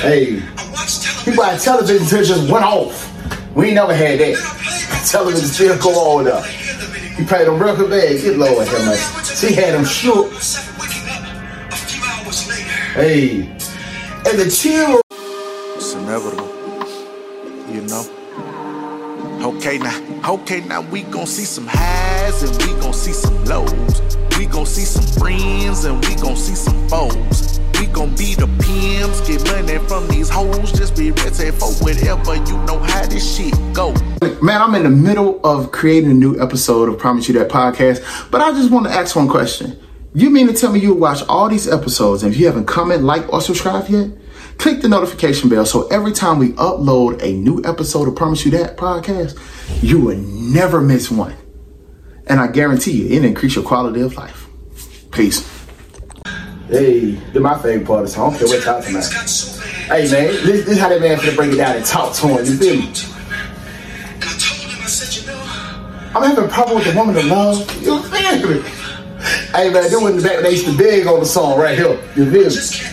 Hey, he bought television until just went off. We ain't never had that. Television still go on though. He paid them record bags. Good lord have mercy. She had him shook. Hey, and the chill. It's inevitable, you know. Okay now, okay now we gon' see some highs and we gon' see some lows. We gon' see some friends and we gon' see some foes. We gon' be the pimps, get money from these hoes. Just be ready for whatever you know how this shit go. Man, I'm in the middle of creating a new episode of Promise You That podcast, but I just want to ask one question. You mean to tell me you watch all these episodes and if you haven't comment, like, or subscribe yet? Click the notification bell so every time we upload a new episode of Promise You That podcast, you will never miss one. And I guarantee you, it increase your quality of life. Peace. Hey, this my favorite part of the song. I don't care what y'all talking about. Hey man, this, is how that man finna break it down and talk to him. You feel me? I'm having a problem with the woman of love. You feel me? Hey man, was the back they used to big on the song right here. You feel me?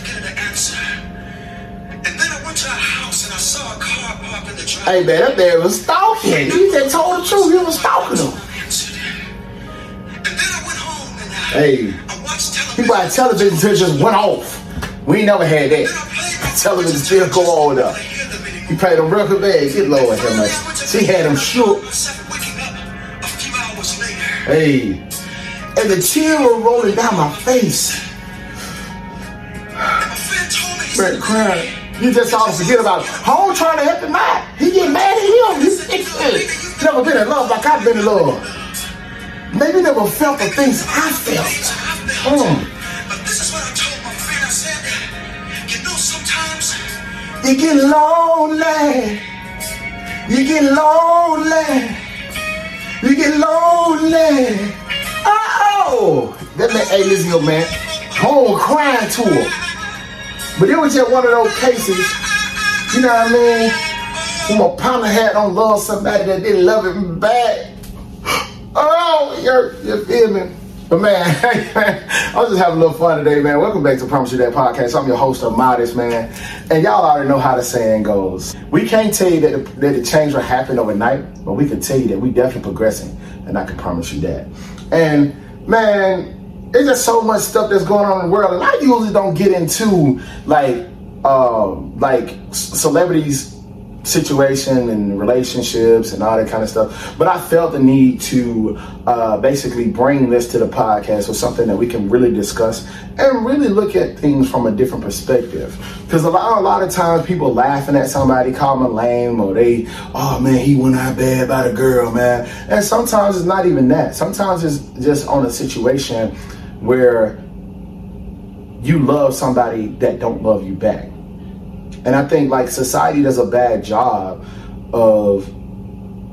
Hey man, that man was stalking. He just told the truth. He was stalking him. Hey, he bought television until it just went off. We never had that. Television still go on though. He paid them record bags. Good lord have mercy. She had him shook. Hey, and the tears were rolling down my face. Man, crying. You just to forget about it. Home trying to help him out. He get mad at him. He's he never been in love like I've been in love. Maybe never felt the things I felt. Mm. You get lonely. You get lonely. You get lonely. Oh, that man, hey, listen, yo, man. Home crying to her. But it was just one of those cases, you know what I mean? When my partner had on love somebody that didn't love him back. Oh, you're, you feel me? But man, I was just having a little fun today, man. Welcome back to Promise You That podcast. I'm your host of Modest, man. And y'all already know how the saying goes. We can't tell you that the, that the change will happen overnight, but we can tell you that we definitely progressing. And I can promise you that. And man, there's just so much stuff that's going on in the world, and I usually don't get into like um, like celebrities situation and relationships and all that kind of stuff. But I felt the need to uh, basically bring this to the podcast or something that we can really discuss and really look at things from a different perspective. Because a lot, a lot of times people laughing at somebody, call them lame, or they, oh man, he went out bad about a girl, man. And sometimes it's not even that. Sometimes it's just on a situation where you love somebody that don't love you back. And I think like society does a bad job of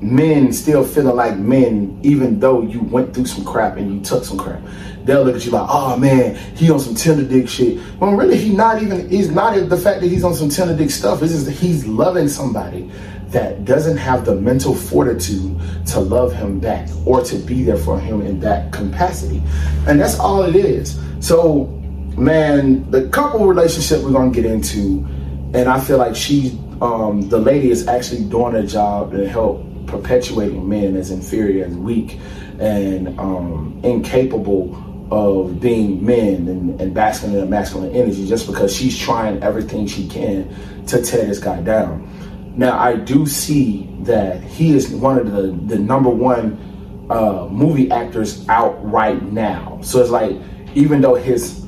men still feeling like men, even though you went through some crap and you took some crap. They'll look at you like, oh man, he on some tender dick shit. When really he not even he's not the fact that he's on some tender dick stuff. That he's loving somebody that doesn't have the mental fortitude to love him back or to be there for him in that capacity. And that's all it is. So, man, the couple relationship we're gonna get into, and I feel like she, um, the lady is actually doing a job to help perpetuating men as inferior and weak and um, incapable of being men and, and basking in a masculine energy just because she's trying everything she can to tear this guy down. Now, I do see that he is one of the, the number one uh, movie actors out right now. So it's like, even though his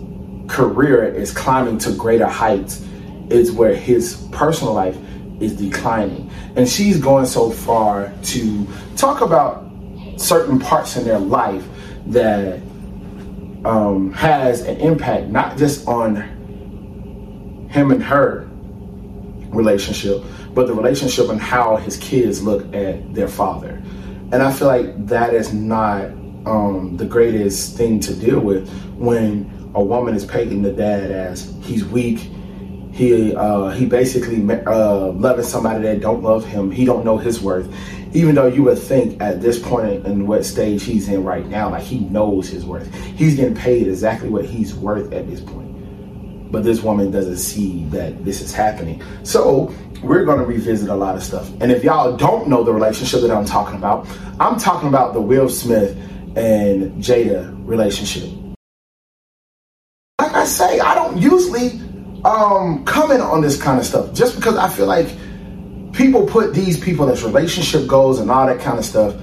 career is climbing to greater heights, is where his personal life is declining. And she's going so far to talk about certain parts in their life that um, has an impact not just on him and her relationship, but the relationship and how his kids look at their father. And I feel like that is not um, the greatest thing to deal with when a woman is painting the dad as he's weak. He uh, he basically uh, loving somebody that don't love him. He don't know his worth, even though you would think at this point in what stage he's in right now, like he knows his worth. He's getting paid exactly what he's worth at this point. but this woman doesn't see that this is happening. So we're going to revisit a lot of stuff. And if y'all don't know the relationship that I'm talking about, I'm talking about the Will Smith and Jada relationship. Like I say, I don't usually um, comment on this kind of stuff just because I feel like people put these people as relationship goals and all that kind of stuff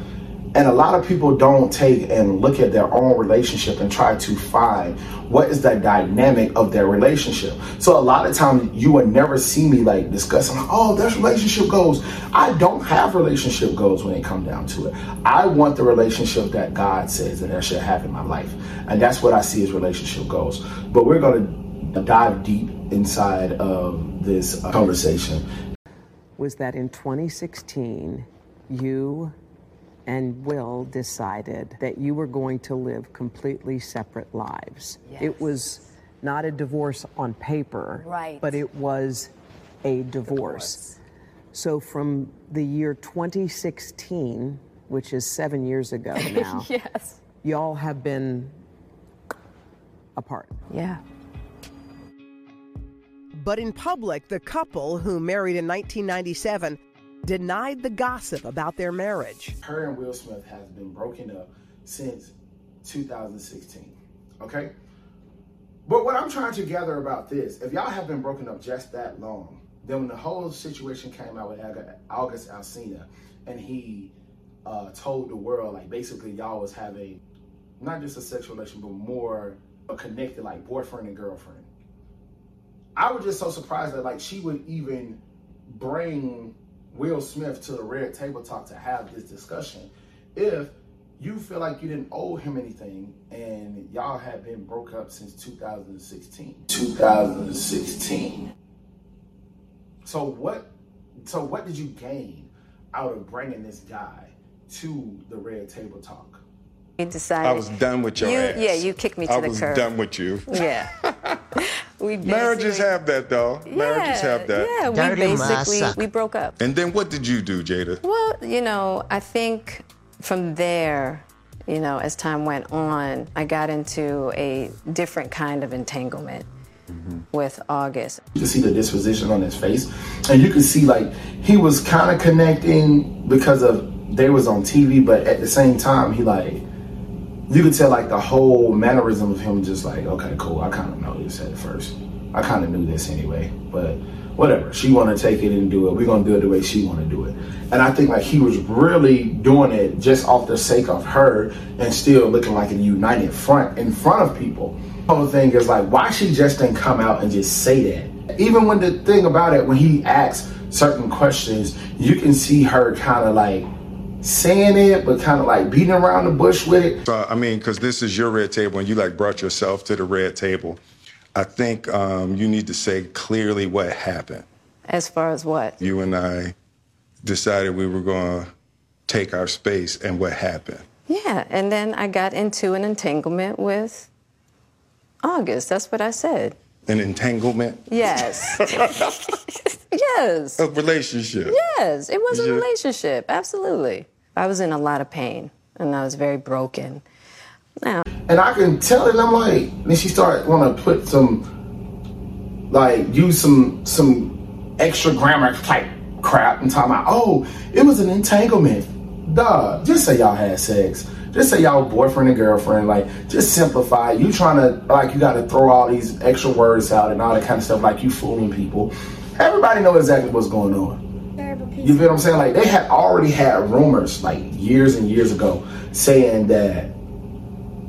and a lot of people don't take and look at their own relationship and try to find what is the dynamic of their relationship. So a lot of times you would never see me like discussing, oh, there's relationship goals. I don't have relationship goals when it come down to it. I want the relationship that God says that I should have in my life. And that's what I see as relationship goals. But we're to dive deep inside of this uh, conversation. Was that in 2016, you and Will decided that you were going to live completely separate lives. Yes. It was not a divorce on paper, Right. but it was a divorce. So from the year 2016, which is seven years ago now, Yes. y'all have been apart. Yeah. But in public, the couple, who married in 1997, denied the gossip about their marriage. Her and Will Smith has been broken up since 2016. Okay? But what I'm trying to gather about this, if y'all have been broken up just that long, then when the whole situation came out with August Alsina and he uh, told the world, like basically y'all was having not just a sexual relation, but more a connected, like boyfriend and girlfriend. I was just so surprised that like she would even bring Will Smith to the red table talk to have this discussion if you feel like you didn't owe him anything and y'all had been broke up since 2016. 2016. So what so what did you gain out of bringing this guy to the red table talk? We decided. I was done with your you, ass. Yeah, you kicked me to I the was curb. done with you. Yeah. we Marriages have that though. Marriages have that. Yeah, we Dirty basically we broke up. And then what did you do, Jada? Well, you know, I think from there, you know, as time went on, I got into a different kind of entanglement mm-hmm. with August. You can see the disposition on his face, and you can see like he was kind of connecting because of they was on TV, but at the same time he like you could tell like the whole mannerism of him just like okay cool I kind of know this at first I kind of knew this anyway, but whatever she want to take it and do it we're gonna do it the way she want to do it, and I think like he was really doing it just off the sake of her and still looking like a united front in front of people. The whole thing is like why she just didn't come out and just say that. Even when the thing about it when he asks certain questions, you can see her kind of like saying it, but kind of like beating around the bush with it. So, I mean, because this is your red table and you like brought yourself to the red table. I think um, you need to say clearly what happened. As far as what? You and I decided we were going to take our space and what happened. Yeah, and then I got into an entanglement with August. That's what I said. An entanglement, Yes. yes. a relationship. Yes, it was a Yeah. relationship. Absolutely. I was in a lot of pain and I was very broken. Now, And I can tell it, I'm like, then she started want to put some, like, use some some extra grammar type crap and talking about, oh, it was an entanglement. Duh, just say y'all had sex. Just say y'all boyfriend and girlfriend. Like, just simplify. You trying to, like, you got to throw all these extra words out and all that kind of stuff, like you fooling people. Everybody know exactly what's going on. You feel what I'm saying? Like, they had already had rumors, like, years and years ago, saying that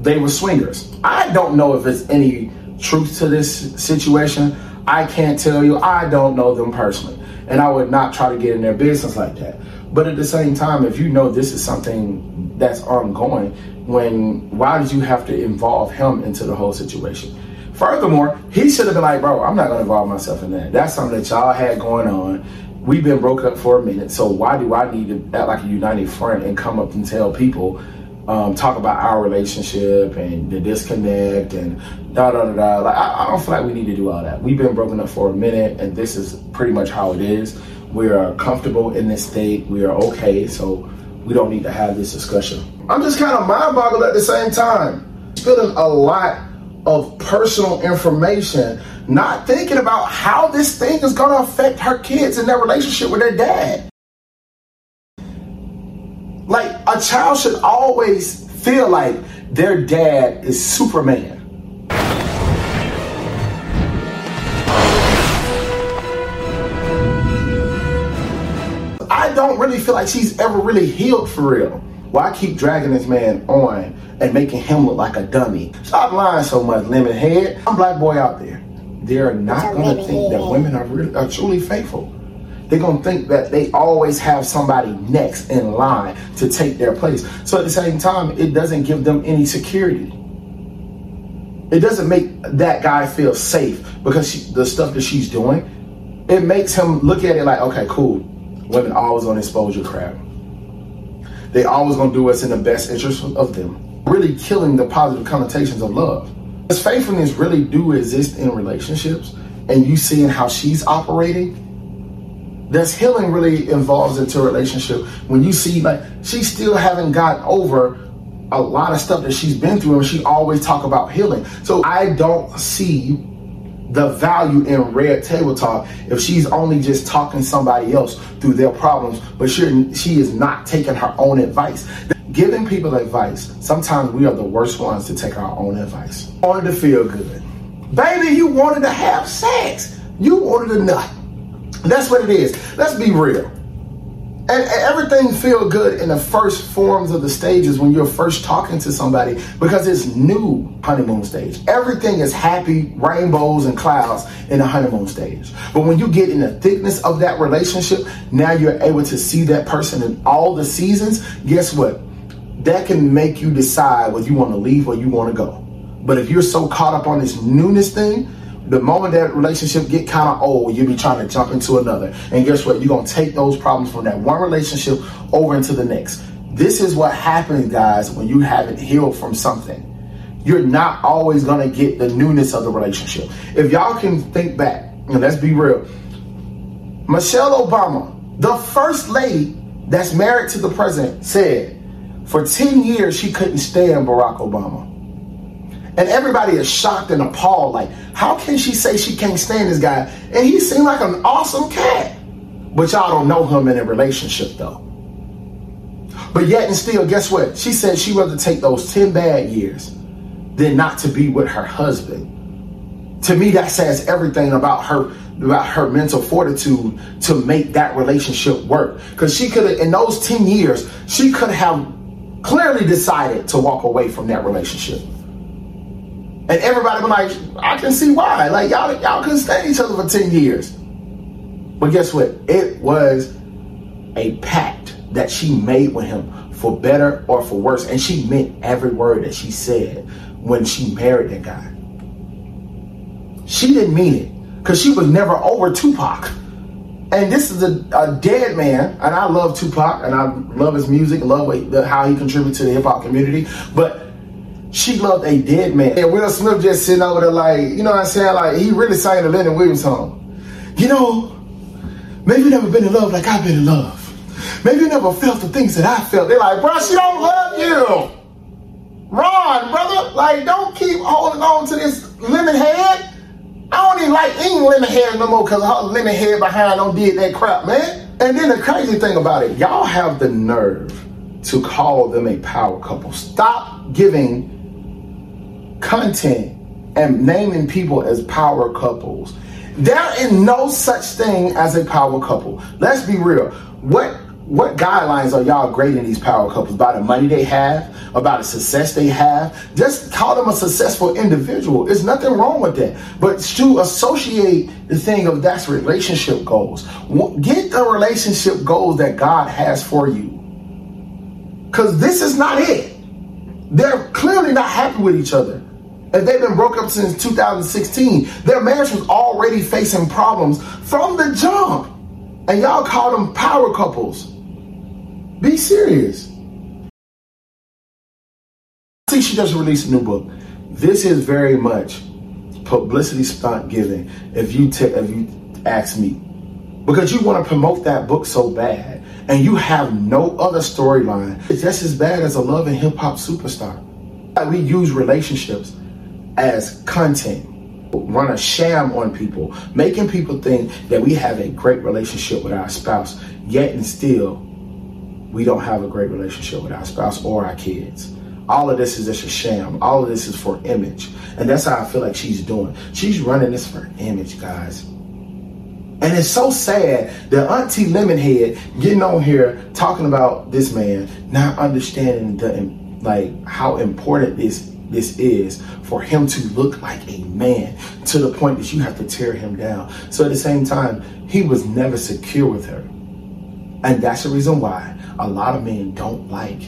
they were swingers. I don't know if there's any truth to this situation. I can't tell you. I don't know them personally. And I would not try to get in their business like that. But at the same time, if you know this is something that's ongoing, when why did you have to involve him into the whole situation? Furthermore, he should have been like, bro, I'm not gonna involve myself in that. That's something that y'all had going on. We've been broken up for a minute, so why do I need to act like a united front and come up and tell people um, talk about our relationship and the disconnect and da da da da. Like I, I don't feel like we need to do all that. We've been broken up for a minute, and this is pretty much how it is. We are comfortable in this state. We are okay, so we don't need to have this discussion. I'm just kind of mind boggled at the same time. Spilling a lot of personal information not thinking about how this thing is going to affect her kids and their relationship with their dad. Like a child should always feel like their dad is Superman. I don't really feel like she's ever really healed for real. Why keep dragging this man on and making him look like a dummy? Stop lying so much, lemon head. I'm black boy out there. They're not gonna think that women are really are truly faithful. They're gonna think that they always have somebody next in line to take their place. So at the same time, it doesn't give them any security. It doesn't make that guy feel safe because she, the stuff that she's doing. It makes him look at it like, okay, cool. Women always gonna expose your crap. They always gonna do what's in the best interest of them. Really killing the positive connotations of love. Does faithfulness really do exist in relationships? And you seeing how she's operating? Does healing really involves into a relationship when you see like she still haven't gotten over a lot of stuff that she's been through and she always talk about healing. So I don't see the value in red table talk if she's only just talking somebody else through their problems, but she she is not taking her own advice. Giving people advice, sometimes we are the worst ones to take our own advice. Wanted to feel good. Baby, you wanted to have sex. You wanted a nut. That's what it is. Let's be real. And, everything feel good in the first forms of the stages when you're first talking to somebody because it's new honeymoon stage. Everything is happy, rainbows and clouds in the honeymoon stage. But when you get in the thickness of that relationship, now you're able to see that person in all the seasons. Guess what? That can make you decide whether you want to leave or you want to go. But if you're so caught up on this newness thing, the moment that relationship get kind of old, you'll be trying to jump into another. And guess what? You're to take those problems from that one relationship over into the next. This is what happens, guys, when you haven't healed from something. You're not always to get the newness of the relationship. If y'all can think back, and let's be real, Michelle Obama, the first lady that's married to the president, said for 10 years she couldn't stand Barack Obama. And everybody is shocked and appalled. Like, how can she say she can't stand this guy? And he seemed like an awesome cat. But y'all don't know him in a relationship though. But yet and still, guess what? She said she'd rather take those 10 bad years than not to be with her husband. To me, that says everything about her about her mental fortitude to make that relationship work. Because she could have, in those 10 years, she could have clearly decided to walk away from that relationship. And everybody was like, I can see why. Like y'all, y'all couldn't stand each other for 10 years. But guess what? It was a pact that she made with him for better or for worse. And she meant every word that she said when she married that guy. She didn't mean it because she was never over Tupac. And this is a, a, dead man, and I love Tupac, and I love his music, love how he contributed to the hip hop community. But she loved a dead man. And Will Smith just sitting over there like, you know what I'm saying? Like, he really sang the Lenny Williams song. You know, maybe you never been in love like I've been in love. Maybe you never felt the things that I felt. They're like, bro, she don't love you. Ron, brother, like, don't keep holding on to this lemon head. I don't even like eating lemon head no more because her lemon hair behind don't did that crap, man. And then the crazy thing about it, y'all have the nerve to call them a power couple. Stop giving content and naming people as power couples. There is no such thing as a power couple. Let's be real. What what guidelines are y'all grading these power couples by the money they have, about the success they have? Just call them a successful individual. There's nothing wrong with that. But to associate the thing of that's relationship goals, get the relationship goals that God has for you. Because this is not it. They're clearly not happy with each other. And they've been broke up since 2016. Their marriage was already facing problems from the jump. And y'all call them power couples. Be serious. I see she just released a new book. This is very much publicity stunt giving. If you if you ask me, because you want to promote that book so bad, and you have no other storyline. It's just as bad as a love and hip hop superstar. We use relationships as content. run a sham on people, making people think that we have a great relationship with our spouse, yet and still we don't have a great relationship with our spouse or our kids. All of this is just a sham. All of this is for image. And that's how I feel like she's doing. She's running this for image, guys. And it's so sad that Auntie Lemonhead getting on here talking about this man, not understanding the like how important this this is for him to look like a man to the point that you have to tear him down. So at the same time, he was never secure with her. And that's the reason why a lot of men don't like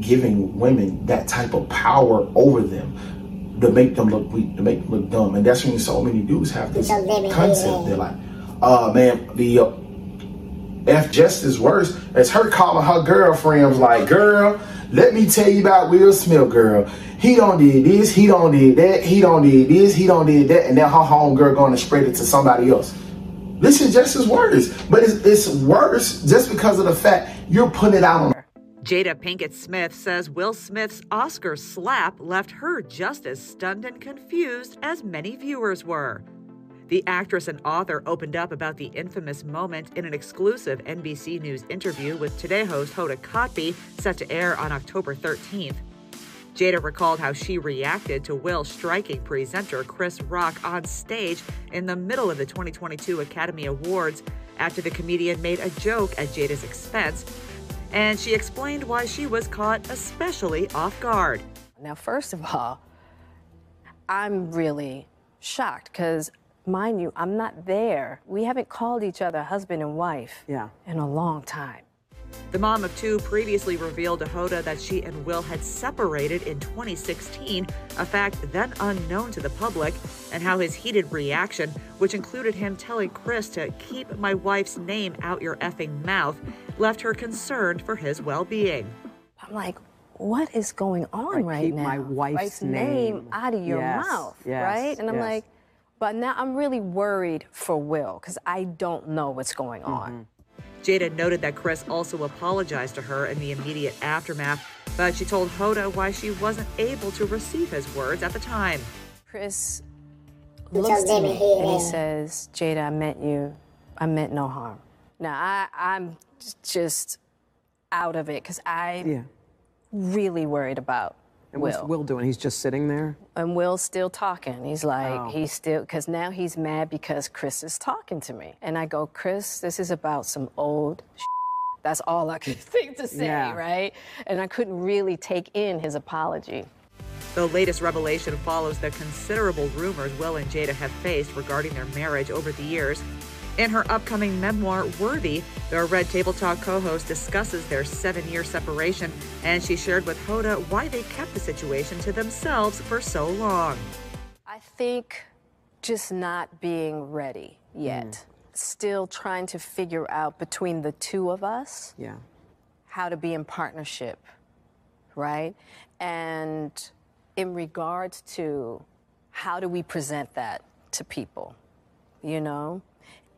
giving women that type of power over them to make them look weak, to make them look dumb. And that's when so many dudes have this concept. They're like, uh man, the uh, F just as worse as her calling her girlfriends like, girl, let me tell you about Will Smith, girl. He don't did this, he don't did that, he don't did this, he don't did that, and then her home girl going to spread it to somebody else. This is just as worse, but it's, it's worse just because of the fact you're putting it out on. Jada Pinkett Smith says Will Smith's Oscar slap left her just as stunned and confused as many viewers were. The actress and author opened up about the infamous moment in an exclusive NBC News interview with Today host Hoda Kotb, set to air on October 13th. Jada recalled how she reacted to Will striking presenter Chris Rock on stage in the middle of the 2022 Academy Awards after the comedian made a joke at Jada's expense, and she explained why she was caught especially off guard. Now, first of all, I'm really shocked because mind you, I'm not there. We haven't called each other husband and wife yeah. in a long time. The mom of two previously revealed to Hoda that she and Will had separated in 2016, a fact then unknown to the public, and how his heated reaction, which included him telling Chris to keep my wife's name out your effing mouth, left her concerned for his well being. I'm like, what is going on right keep now? my wife's name. name. out of your Yes, mouth, yes, right? And I'm yes. like, but now I'm really worried for Will because I don't know what's going on. Mm-hmm. Jada noted that Chris also apologized to her in the immediate aftermath, but she told Hoda why she wasn't able to receive his words at the time. Chris looks at me and he says, Jada, I meant you. I meant no harm. Now, I, I'm just out of it because I'm Yeah. really worried about And Will. what's Will doing? He's just sitting there. And Will's still talking. He's like, Oh. he's still, because now he's mad because Chris is talking to me. And I go, Chris, this is about some old That's all I could think to say, Yeah. right? And I couldn't really take in his apology. The latest revelation follows the considerable rumors Will and Jada have faced regarding their marriage over the years. In her upcoming memoir, Worthy, the Red Table Talk co host discusses their seven year separation, and she shared with Hoda why they kept the situation to themselves for so long. I think just not being ready yet. Mm. Still trying to figure out between the two of us Yeah. how to be in partnership, right? And in regards to how do we present that to people, you know?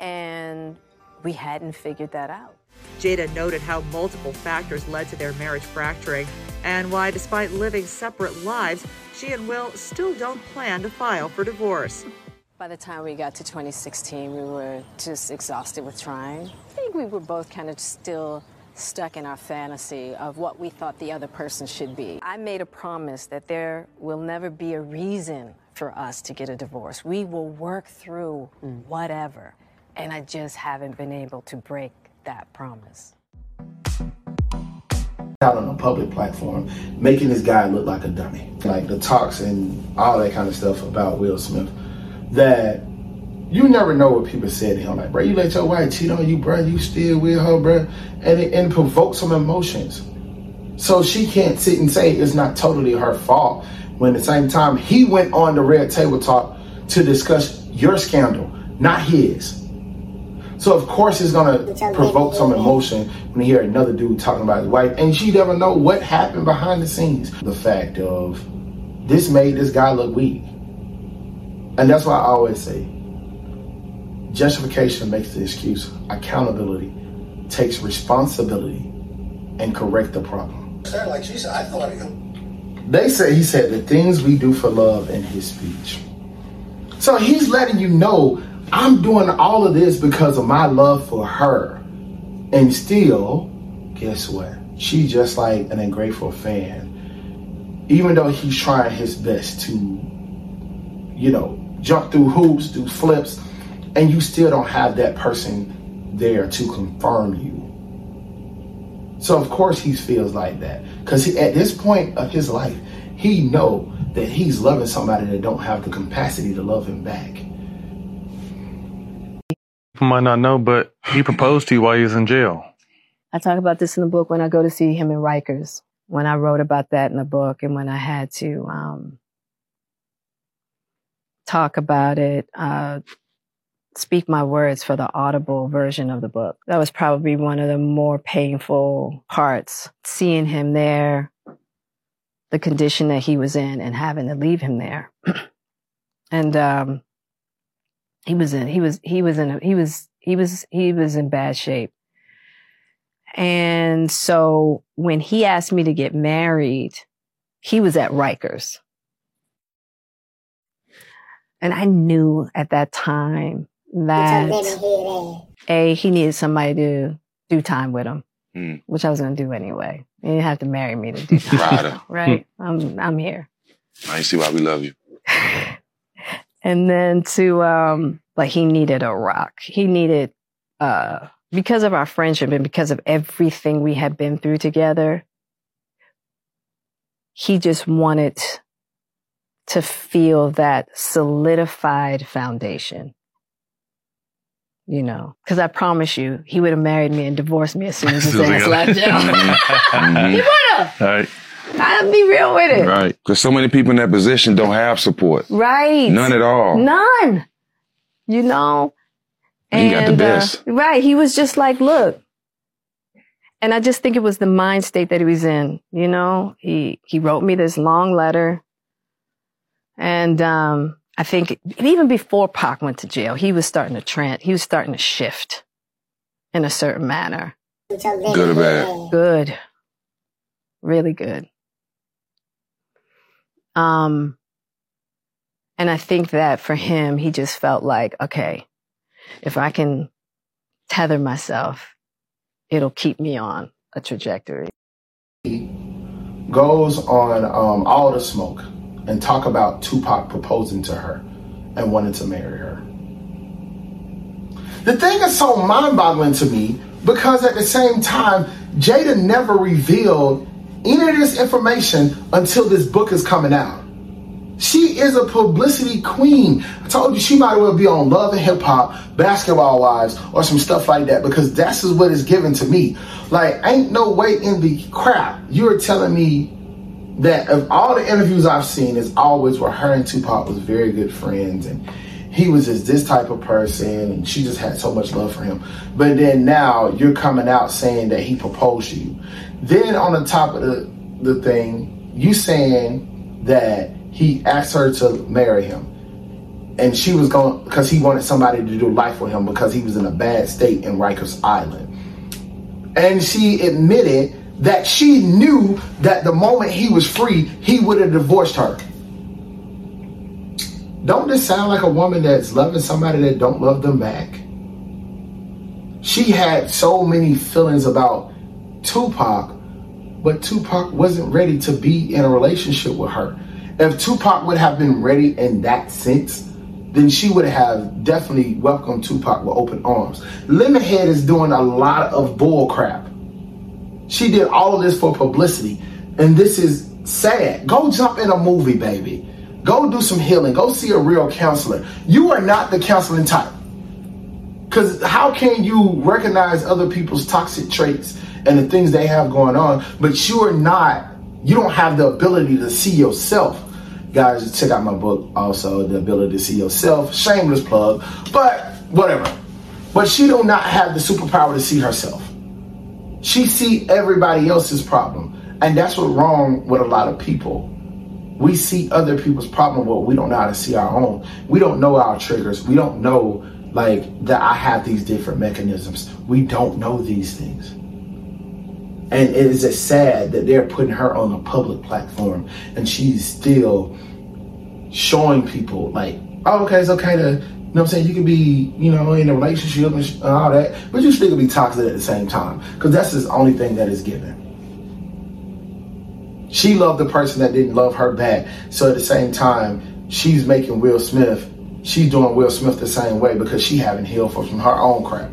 And we hadn't figured that out. Jada noted how multiple factors led to their marriage fracturing and why, despite living separate lives, she and Will still don't plan to file for divorce. By the time we got to 2016, we were just exhausted with trying. I think we were both kind of still stuck in our fantasy of what we thought the other person should be. I made a promise that there will never be a reason for us to get a divorce. We will work through whatever. And I just haven't been able to break that promise. out on a public platform, making this guy look like a dummy. Like the talks and all that kind of stuff about Will Smith. That you never know what people say to him. Like, bro, you let your wife cheat on you, bro. You still with her, bro. And it, and some emotions. So she can't sit and say it's not totally her fault. When at the same time, he went on the Red Table Talk to discuss your scandal, not his. So of course it's gonna provoke some emotion when you hear another dude talking about his wife, and she never know what happened behind the scenes. The fact of this made this guy look weak, and that's why I always say, justification makes the excuse. Accountability takes responsibility and correct the problem. Like she said, I thought him. They say he said the things we do for love in his speech. So he's letting you know I'm doing all of this because of my love for her. And still, guess what? She's just like an ungrateful fan. Even though he's trying his best to, you know, jump through hoops, do flips, and you still don't have that person there to confirm you. So of course he feels like that because at this point of his life, he know that he's loving somebody that don't have the capacity to love him back. Might not know, but he proposed to you while he was in jail. I talk about this in the book when I go to see him in Rikers, when I wrote about that in the book, and when I had to um, talk about it, uh, speak my words for the audible version of the book. That was probably one of the more painful parts, seeing him there, the condition that he was in, and having to leave him there. and um, he was in he was he was in a, he was he was he was in bad shape. And so when he asked me to get married, he was at Rikers. And I knew at that time that A, he needed somebody to do time with him, mm. which I was going to do anyway. He didn't have to marry me to do time. right? I'm, I'm here. I see why we love you. And then to, um, like he needed a rock. He needed, uh, because of our friendship and because of everything we had been through together, he just wanted to feel that solidified foundation. You know, because I promise you, he would have married me and divorced me as soon as his ass left jail. he would have. Right. I'll be real with it. Right. Because so many people in that position don't have support. Right. None at all. None. You know? And, he got the uh, best. Uh, right. He was just like, look. And I just think it was the mind state that he was in. You know, he, he wrote me this long letter and um, I think even before Pac went to jail, he was starting to trend. He was starting to shift in a certain manner. Good or bad? Good. Really good. Um, and I think that for him, he just felt like, okay, if I can tether myself, it'll keep me on a trajectory. He Goes on um, all the smoke and talk about Tupac proposing to her and wanting to marry her. The thing is so mind boggling to me because at the same time, Jada never revealed any of this information until this book is coming out. She is a publicity queen. I told you she might well be on Love and Hip Hop, Basketball Wives, or some stuff like that because that's is what is given to me. Like, ain't no way in the crap you're telling me that of all the interviews I've seen is always where her and Tupac was very good friends and he was just this type of person and she just had so much love for him. But then now you're coming out saying that he proposed to you. Then on the top of the, the thing, you saying that he asked her to marry him. And she was going because he wanted somebody to do life with him because he was in a bad state in Rikers Island. And she admitted that she knew that the moment he was free, he would have divorced her. Don't this sound like a woman that's loving somebody that don't love them back? She had so many feelings about Tupac, but Tupac wasn't ready to be in a relationship with her. If Tupac would have been ready in that sense, then she would have definitely welcomed Tupac with open arms. Lemonhead is doing a lot of bull crap. She did all of this for publicity. And this is sad. Go jump in a movie, baby. Go do some healing. Go see a real counselor. You are not the counseling type. Because how can you recognize other people's toxic traits and the things they have going on, but you are not, you don't have the ability to see yourself. Guys, check out my book also, The Ability to See Yourself. Shameless plug, but whatever. But she do not have the superpower to see herself. She see everybody else's problem. And that's what's wrong with a lot of people. We see other people's problem, but we don't know how to see our own. We don't know our triggers. We don't know like that I have these different mechanisms. We don't know these things. And it is sad that they're putting her on a public platform and she's still showing people like oh, okay, it's okay to, you know what I'm saying? You can be, you know, in a relationship and, sh- and all that, but you still can be toxic at the same time because that's the only thing that is given. She loved the person that didn't love her back. So at the same time, she's making Will Smith, she's doing Will Smith the same way because she haven't healed from her own crap.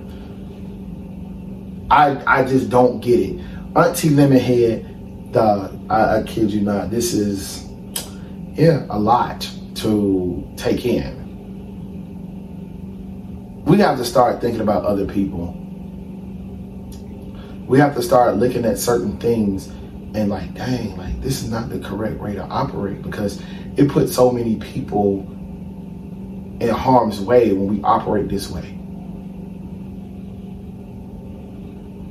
I I just don't get it. Auntie Lemonhead, the I, I kid you not, this is yeah, a lot to take in. We have to start thinking about other people. We have to start looking at certain things and like, dang, like this is not the correct way to operate because it puts so many people in harm's way when we operate this way.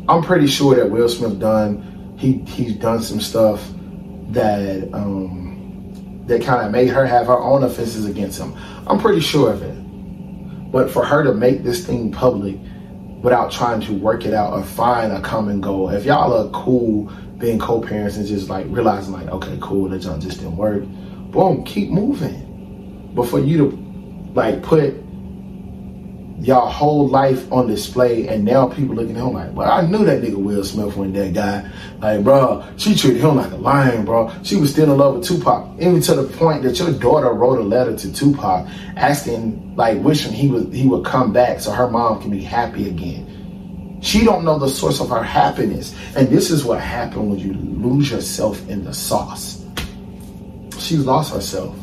I'm pretty sure that Will Smith done he he's done some stuff that um, that kind of made her have her own offenses against him. I'm pretty sure of it. But for her to make this thing public without trying to work it out or find a common goal, if y'all are cool being co-parents and just like realizing like, okay, cool, that y'all just didn't work, boom, keep moving. But for you to like put y'all whole life on display and now people looking at him like, well, I knew that nigga Will Smith wasn't that guy. Like, bro, she treated him like a lion, bro. She was still in love with Tupac. Even to the point that your daughter wrote a letter to Tupac asking, like, wishing he would he would come back so her mom can be happy again. She don't know the source of her happiness. And this is what happened when you lose yourself in the sauce. She lost herself.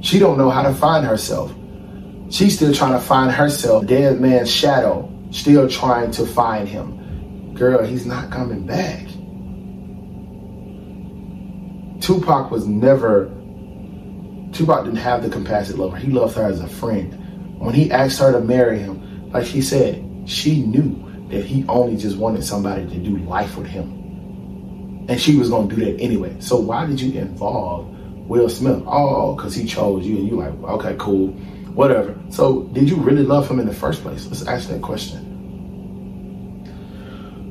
She don't know how to find herself. She's still trying to find herself, dead man's shadow, still trying to find him. Girl, he's not coming back. Tupac was never, Tupac didn't have the compassionate love. He loved her as a friend. When he asked her to marry him, like she said, she knew that he only just wanted somebody to do life with him. And she was going to do that anyway. So why did you involve Will Smith? Oh, because he chose you. And you're like, okay, cool, whatever. So did you really love him in the first place? Let's ask that question.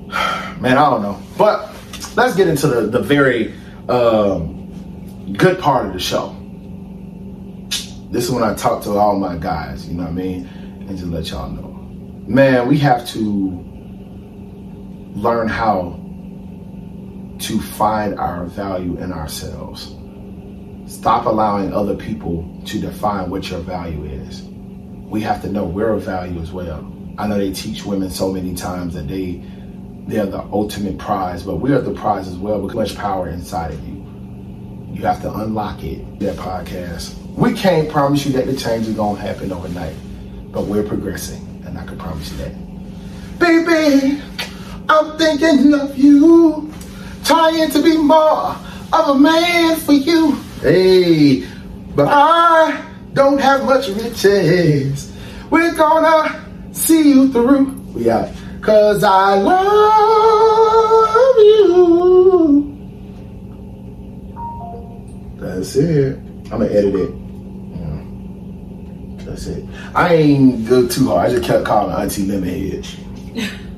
Man, I don't know. But let's get into the, the very um, good part of the show. This is when I talk to all my guys, you know what I mean? And just let y'all know. Man, we have to learn how to find our value in ourselves. Stop allowing other people to define what your value is. We have to know we're a value as well. I know they teach women so many times that they they're the ultimate prize, but we are the prize as well with much power inside of you. You have to unlock it. That podcast. We can't promise you that the change is gonna happen overnight, but we're progressing, and I can promise you that. Baby, I'm thinking of you, trying to be more of a man for you. Hey, but I don't have much riches. We're gonna see you through. We out. Cause I love you. That's it. I'm gonna edit it. That's it. I ain't go too hard. I just kept calling Auntie Lemonhead.